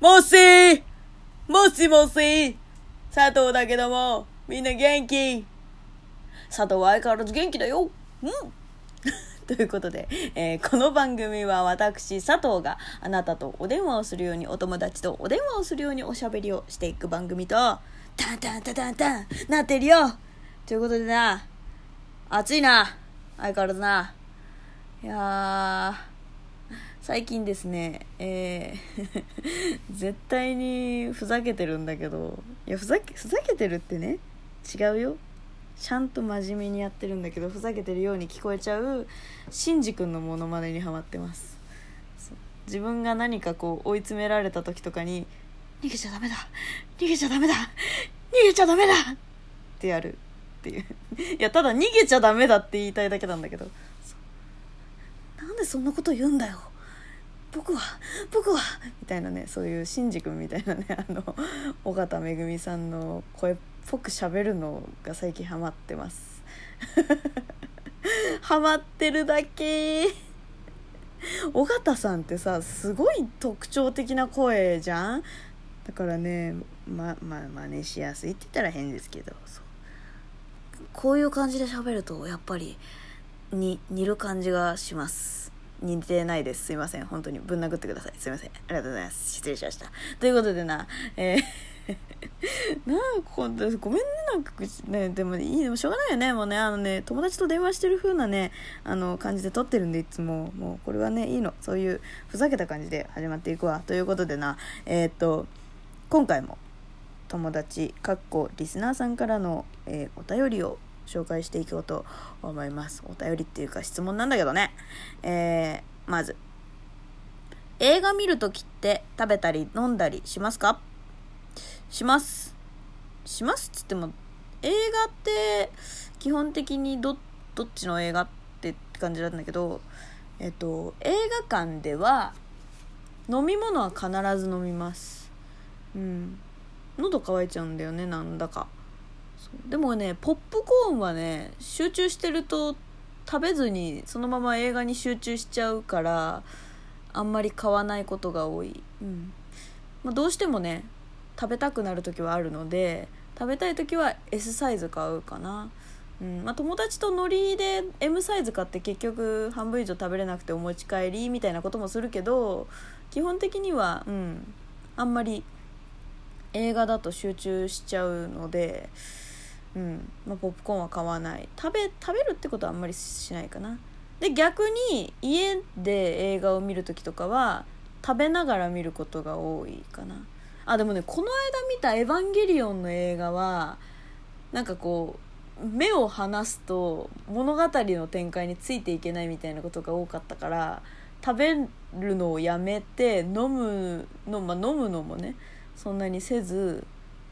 もしーもしもし。佐藤だけども、みんな元気？佐藤は相変わらず元気だよ。うん。ということで、えーこの番組は私、佐藤があなたとお電話をするように、お友達とお電話をするようにおしゃべりをしていく番組と、タンタンタンタンタンなってるよ。ということでな、暑いな相変わらずな。いやー、最近ですね、えー 絶対にふざけてるんだけど、いや、ふざけ、ふざけてるってね、違うよ。ちゃんと真面目にやってるんだけど、ふざけてるように聞こえちゃう、シンジ君のモノマネにハマってます。自分が何かこう追い詰められた時とかに、逃げちゃダメだ逃げちゃダメだ逃げちゃダメだってやるっていう。いや、ただ逃げちゃダメだって言いたいだけなんだけど。なんでそんなこと言うんだよ僕は僕はみたいなねそういうシンジ君みたいなね あの尾形めぐみさんの声っぽく喋るのが最近ハマってます。ハマってるだけ。尾形さんってさすごい特徴的な声じゃん？だからねままあ真似しやすいって言ったら変ですけどそう。こういう感じで喋るとやっぱりに似る感じがします。似てないです。すいません。本当にぶん殴ってください。すいません。ありがとうございます。失礼しました。ということでなえー なんかごめんね。なんかねでもいいでもしょうがないよね。もうねあのね友達と電話してる風なねあの感じで撮ってるんでいつも。もうこれはねいいの。そういうふざけた感じで始まっていくわ。ということでなえーっと今回も友達かっこリスナーさんからの、えーお便りを紹介していこうと思います。お便りっていうか質問なんだけどね。えーまず。映画見るときって食べたり飲んだりしますか？します。しますっつっても映画って基本的にどどっちの映画って感じなんだけどえっと映画館では飲み物は必ず飲みます。うん。喉乾いちゃうんだよねなんだか。でもねポップコーンはね集中してると食べずにそのまま映画に集中しちゃうからあんまり買わないことが多い、うん。まあ、どうしてもね食べたくなる時はあるので食べたい時は S サイズ買うかな、うん。まあ、友達とノリで M サイズ買って結局半分以上食べれなくてお持ち帰りみたいなこともするけど基本的には、うん、あんまり映画だと集中しちゃうので、うん。まあ、ポップコーンは買わない。食べ食べるってことはあんまりしないかな。で逆に家で映画を見る時とかは食べながら見ることが多いかな。あでもねこの間見た「エヴァンゲリオン」の映画はなんかこう目を離すと物語の展開についていけないみたいなことが多かったから食べるのをやめて飲むの、まあ、飲むのもねそんなにせず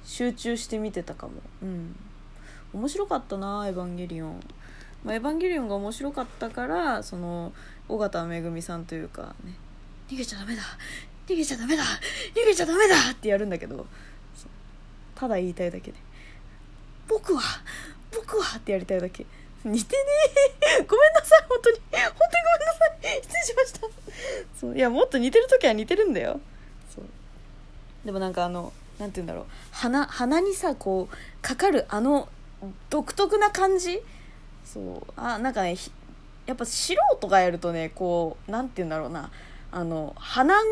集中して見てたかも。うん。面白かったな「エヴァンゲリオン」まあ、エヴァンゲリオンが面白かったからその尾形めぐみさんというかね。逃げちゃダメだ。逃げちゃダメだ。逃げちゃダメだ!ってやるんだけどただ言いたいだけで。僕は僕は!ってやりたいだけ。似てねえ。ごめんなさい。本当に。本当にごめんなさい。失礼しました。そう。いやもっと似てる時は似てるんだよ。そう。でもなんかあのなんて言うんだろう。鼻鼻にさこうかかるあの独特な感じ？そう。あなんかねやっぱ素人がやるとねこうなんて言うんだろうな。あの鼻声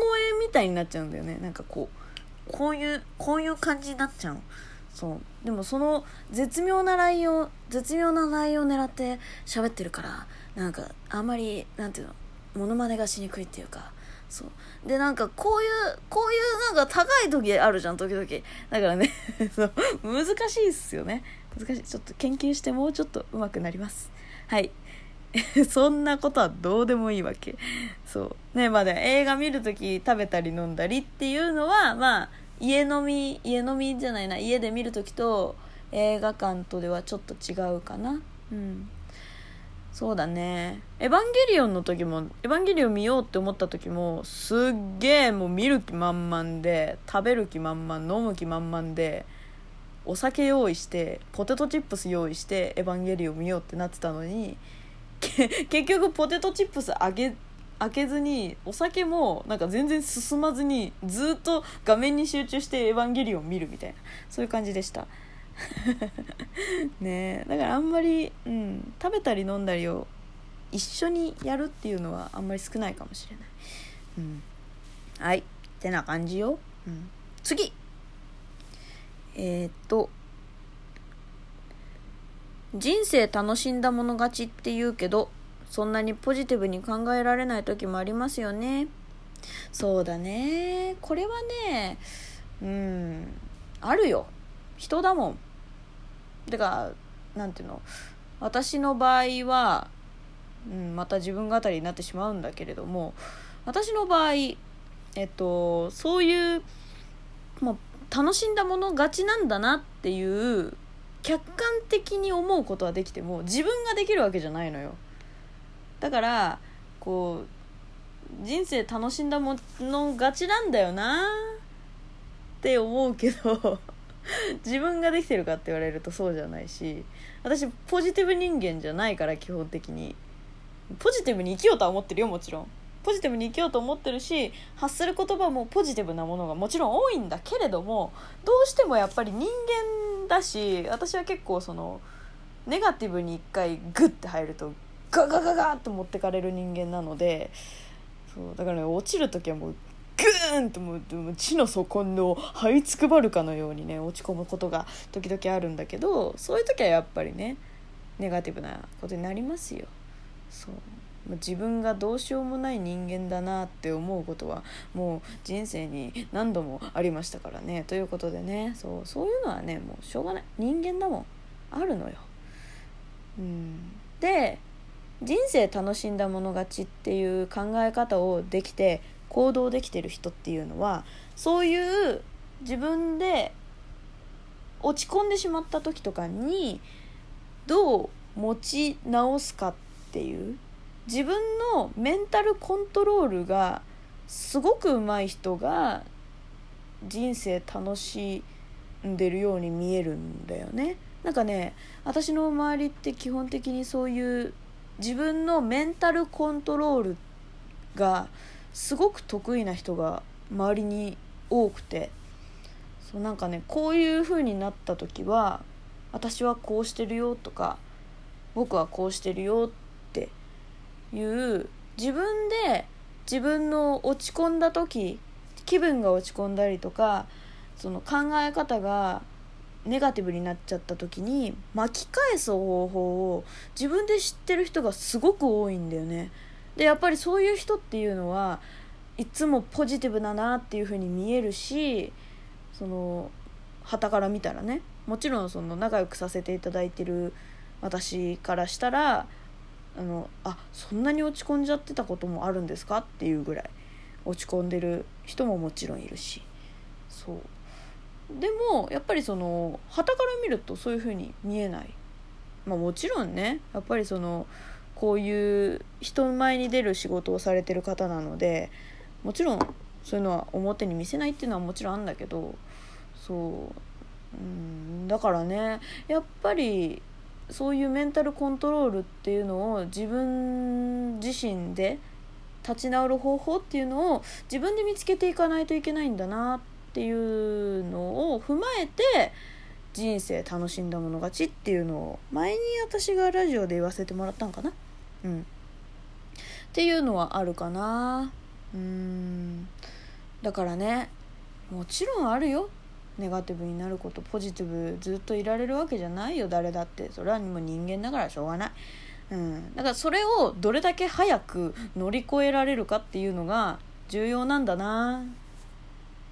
みたいになっちゃうんだよね。なんかこうこういうこういう感じになっちゃうそう。でもその絶妙なラインを絶妙なラインを狙って喋ってるからなんかあんまりなんていうのモノマネがしにくいっていうか。そう。でなんかこういうこういうなんか高い時あるじゃん時々。だからね 難しいっすよね。難しい。ちょっと研究してもうちょっと上手くなります。はい。そんなことはどうでもいいわけ。そう。ねまあね映画見るとき食べたり飲んだりっていうのはまあ家飲み家飲みじゃないな。家で見るときと映画館とではちょっと違うかな。うん。そうだね「エヴァンゲリオン」の時も「エヴァンゲリオン」見ようって思った時もすっげえもう見る気満々で食べる気満々飲む気満々でお酒用意してポテトチップス用意して「エヴァンゲリオン」見ようってなってたのに結局ポテトチップスあげ開けずにお酒もなんか全然進まずにずっと画面に集中して「エヴァンゲリオン」見るみたいなそういう感じでした。ねだからあんまり、うん、食べたり飲んだりを一緒にやるっていうのはあんまり少ないかもしれない、うん、はいってな感じよ、うん、次。えー、っと人生楽しんだもの勝ちって言うけどそんなにポジティブに考えられない時もありますよね。そうだね。これはねうんあるよ。人だもん。てかなんていうの？私の場合は、うん、また自分語りになってしまうんだけれども私の場合えっとそういうもう楽しんだもの勝ちなんだなっていう客観的に思うことはできても自分ができるわけじゃないのよ。だからこう人生楽しんだもの勝ちなんだよなって思うけど 自分ができてるかって言われるとそうじゃないし私ポジティブ人間じゃないから基本的に。ポジティブに生きようとは思ってるよもちろん。ポジティブに生きようと思ってるし発する言葉もポジティブなものがもちろん多いんだけれどもどうしてもやっぱり人間だし私は結構そのネガティブに一回グッて入るとガガガガって持ってかれる人間なのでそうだから、ね、落ちる時はもうグーンともう地の底の這いつくばるかのようにね落ち込むことが時々あるんだけどそういう時はやっぱりねネガティブなことになりますよ。そう自分がどうしようもない人間だなって思うことはもう人生に何度もありましたからね。ということでねそうそういうのはねもうしょうがない。人間だもん。あるのよ。うん、で人生楽しんだもの勝ちっていう考え方をできて行動できてる人っていうのはそういう自分で落ち込んでしまった時とかにどう持ち直すかっていう自分のメンタルコントロールがすごく上手い人が人生楽しんでるように見えるんだよね。なんかね私の周りって基本的にそういう自分のメンタルコントロールがすごく得意な人が周りに多くてそうなんかねこういう風になった時は私はこうしてるよとか僕はこうしてるよっていう自分で自分の落ち込んだ時気分が落ち込んだりとかその考え方がネガティブになっちゃった時に巻き返す方法を自分で知ってる人がすごく多いんだよね。でやっぱりそういう人っていうのはいつもポジティブだなっていう風に見えるしその旗から見たらねもちろんその仲良くさせていただいてる私からしたらあのあそんなに落ち込んじゃってたこともあるんですかっていうぐらい。落ち込んでる人ももちろんいるし。そう。でもやっぱりその旗から見るとそういう風に見えない、まあ、もちろんね。やっぱりそのこういう人前に出る仕事をされてる方なのでもちろんそういうのは表に見せないっていうのはもちろんあるんだけどそう。うんだからねやっぱりそういうメンタルコントロールっていうのを自分自身で立ち直る方法っていうのを自分で見つけていかないといけないんだなっていうのを踏まえて人生楽しんだもの勝ちっていうのを前に私がラジオで言わせてもらったんかな？うん。っていうのはあるかな？うん。だからねもちろんあるよ。ネガティブになることポジティブずっといられるわけじゃないよ誰だって。それはもう人間だからしょうがない、うん、だからそれをどれだけ早く乗り越えられるかっていうのが重要なんだな。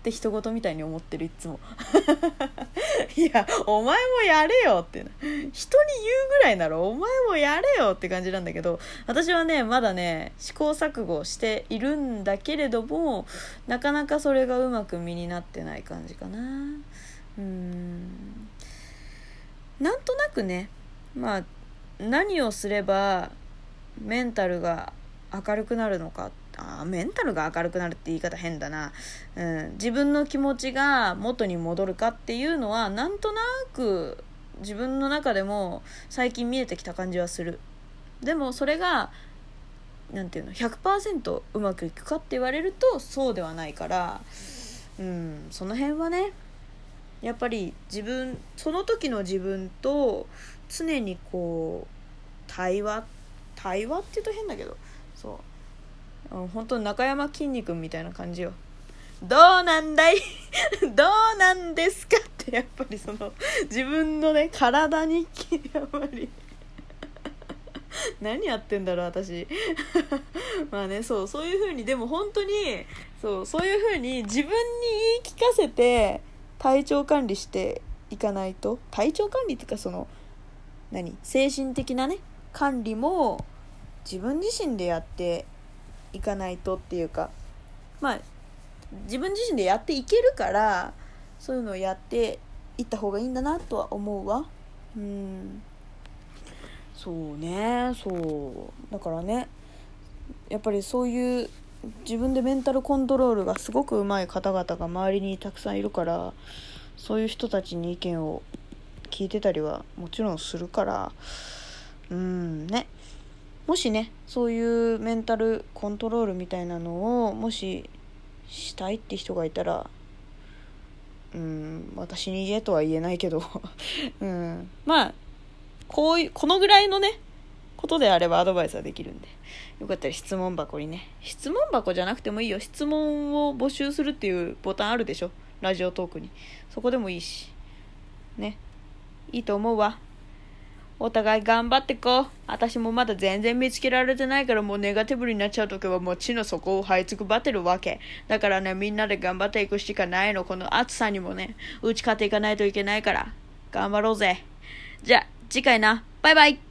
って人事みたいに思ってるいつも。いやお前もやれよって。人に言うぐらいならお前もやれよって感じなんだけど私はねまだね試行錯誤しているんだけれどもなかなかそれがうまく身になってない感じかな。うん。なんとなくねまあ何をすればメンタルが明るくなるのかってあメンタルが明るくなるって言い方変だな、うん、自分の気持ちが元に戻るかっていうのはなんとなく自分の中でも最近見えてきた感じはする。でもそれがなんていうの100%うまくいくかって言われるとそうではないからうんその辺はねやっぱり自分その時の自分と常にこう対話対話って言うと変だけどそう本当中山きんに君みたいな感じよ。どうなんだい？どうなんですかってやっぱりその自分のね体にやっぱり。何やってんだろう私。まあねそうそういう風にでも本当にそうそういう風に自分に言い聞かせて体調管理していかないと。体調管理っていうかその何？精神的なね管理も自分自身でやっていかないとっていうか。まあ自分自身でやっていけるからそういうのをやっていった方がいいんだなとは思うわ。うん。そうねそう。だからねやっぱりそういう自分でメンタルコントロールがすごく上手い方々が周りにたくさんいるからそういう人たちに意見を聞いてたりはもちろんするから。うんねもしねそういうメンタルコントロールみたいなのをもししたいって人がいたらうん私に言えとは言えないけど うんまあこういうこのぐらいのねことであればアドバイスはできるんで。よかったら質問箱にね。質問箱じゃなくてもいいよ。質問を募集するっていうボタンあるでしょ。ラジオトークに。そこでもいいし。ね。いいと思うわ。お互い頑張ってこう。私もまだ全然見つけられてないからもうネガティブになっちゃう時はもう地の底を這いつくばってるわけ。だからね、みんなで頑張っていくしかないの。この暑さにもね、打ち勝っていかないといけないから。頑張ろうぜ。じゃあ、次回な。バイバイ